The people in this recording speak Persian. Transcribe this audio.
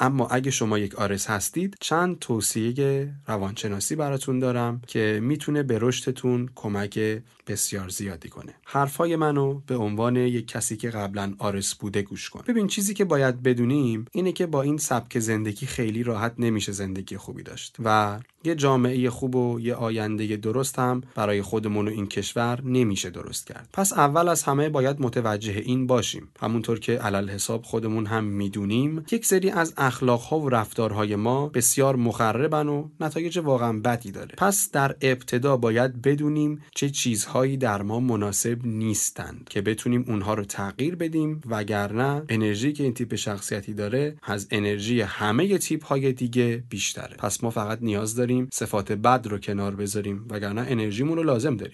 اما اگه شما یک آرس هستید چند توصیه روانشناسی براتون دارم که می‌تونه به رشدتون کمک بسیار زیادی کنه. حرفای منو به عنوان یک کسی که قبلا آرس بوده گوش کن. ببین چیزی که باید بدونیم اینه که با این سبک زندگی خیلی راحت نمیشه زندگی خوبی داشت و یه جامعه خوب و یه آینده درست هم برای خودمون و این کشور نمیشه درست کرد. پس اول از همه باید متوجه این باشیم. همونطور که علل حساب خودمون هم می‌دونیم یک سری از اخلاقها و رفتارهای ما بسیار مخربن و نتایج واقعا بدی داره. پس در ابتدا باید بدونیم چه چیزهایی در ما مناسب نیستند که بتونیم اونها رو تغییر بدیم وگرنه انرژی که این تیپ شخصیتی داره از انرژی همه تیپ های دیگه بیشتره. پس ما فقط نیاز داریم صفات بد رو کنار بذاریم وگرنه انرژیمون رو لازم داریم.